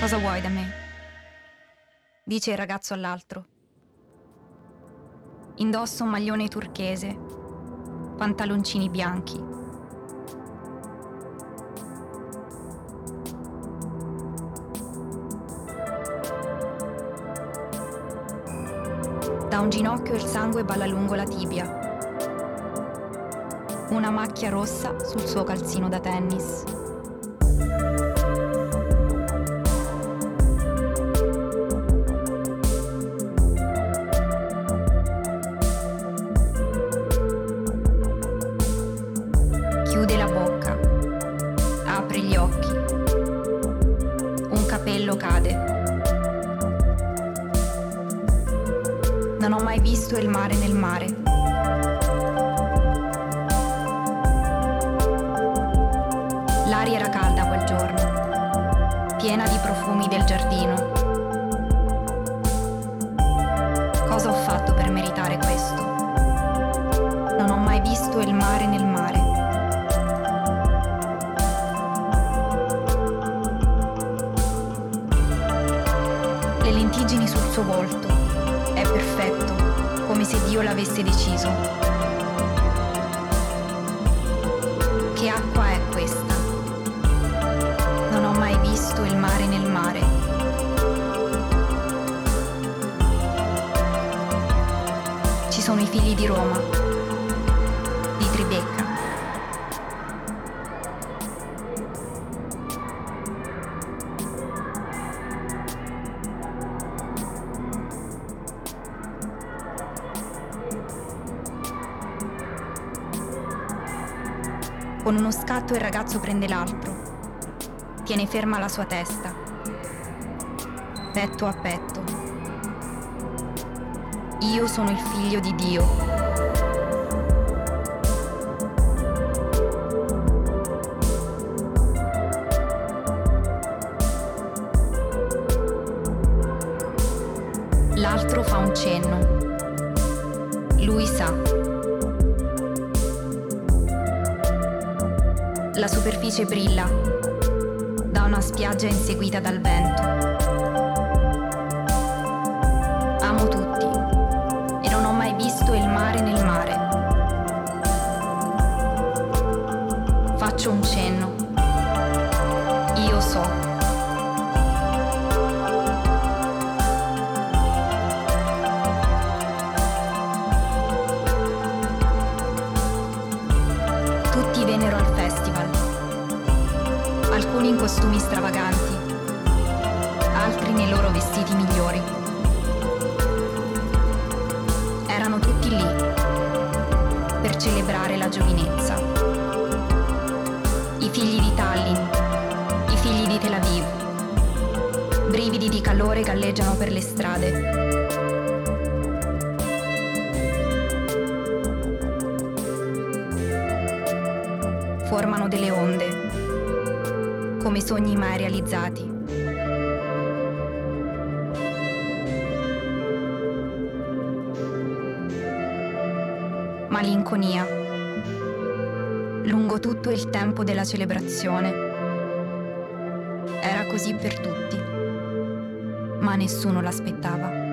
Cosa vuoi da me? Dice il ragazzo all'altro. Indosso un maglione turchese, pantaloncini bianchi. Da un ginocchio il sangue balla lungo la tibia una macchia rossa sul suo calzino da tennis. ragazzo prende l'altro. Tiene ferma la sua testa. Petto a petto. Io sono il figlio di Dio. luce brilla. celebrazione. Era così per tutti, ma nessuno l'aspettava.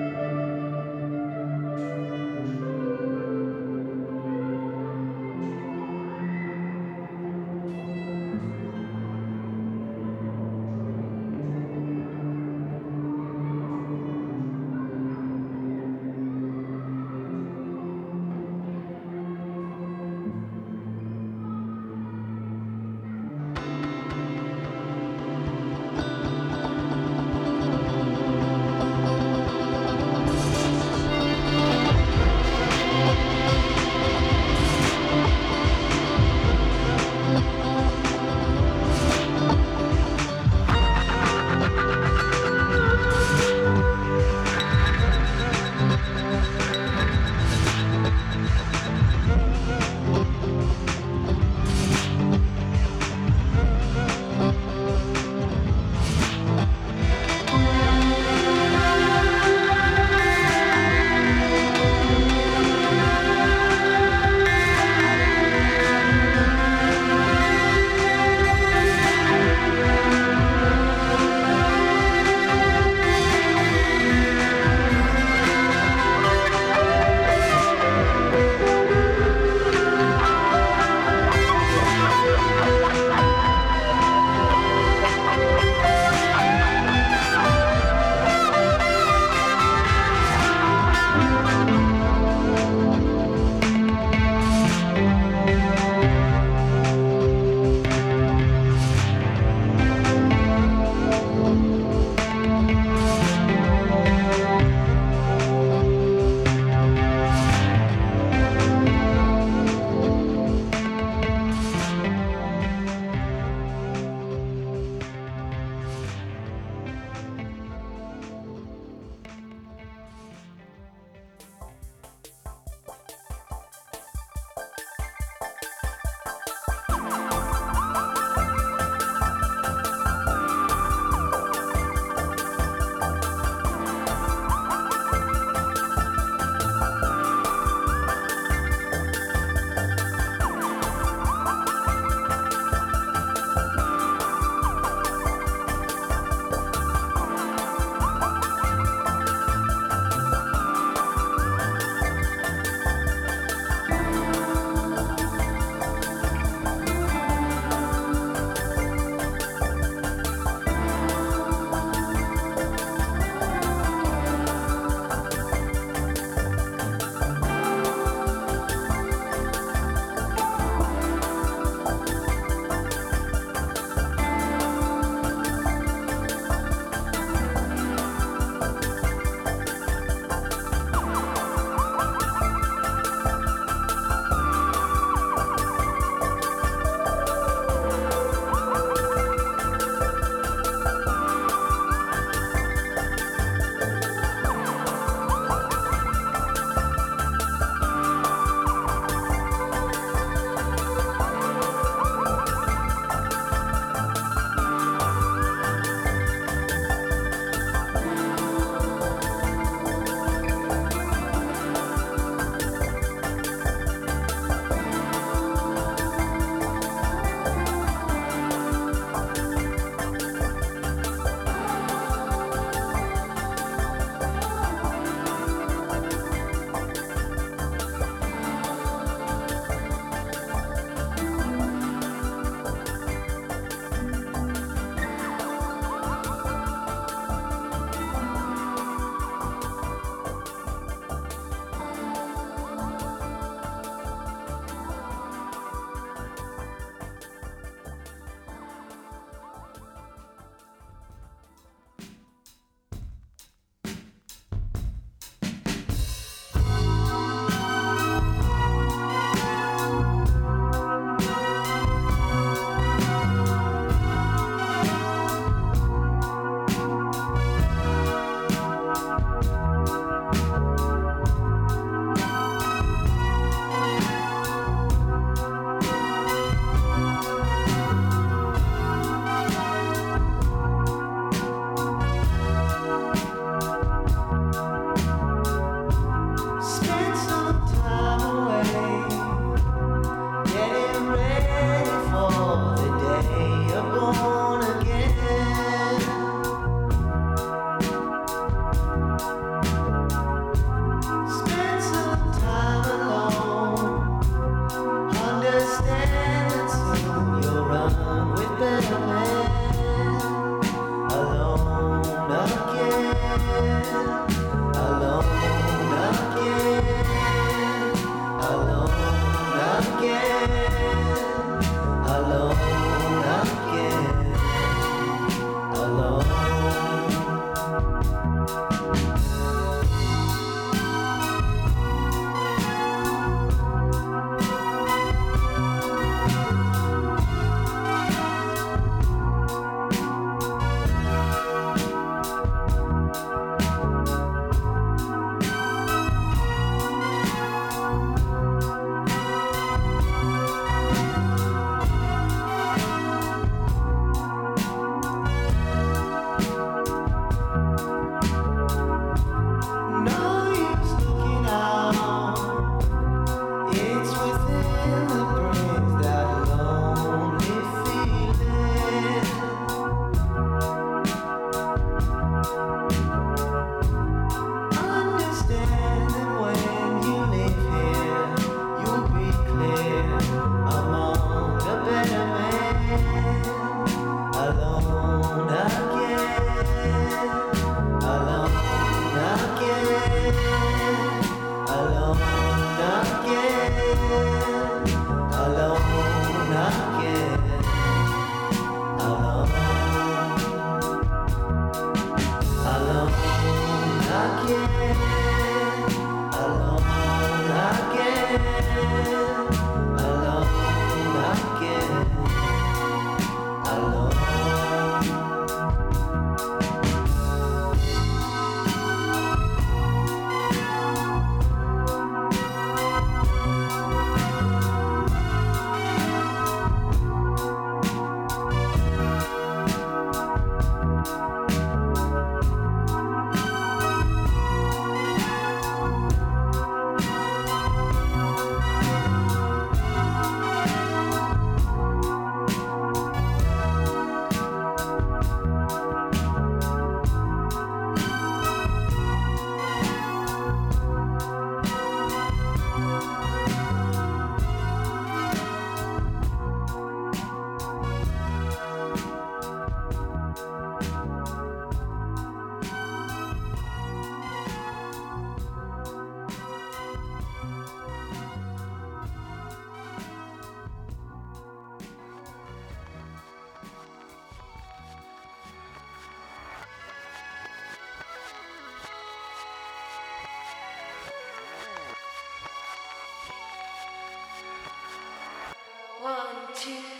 to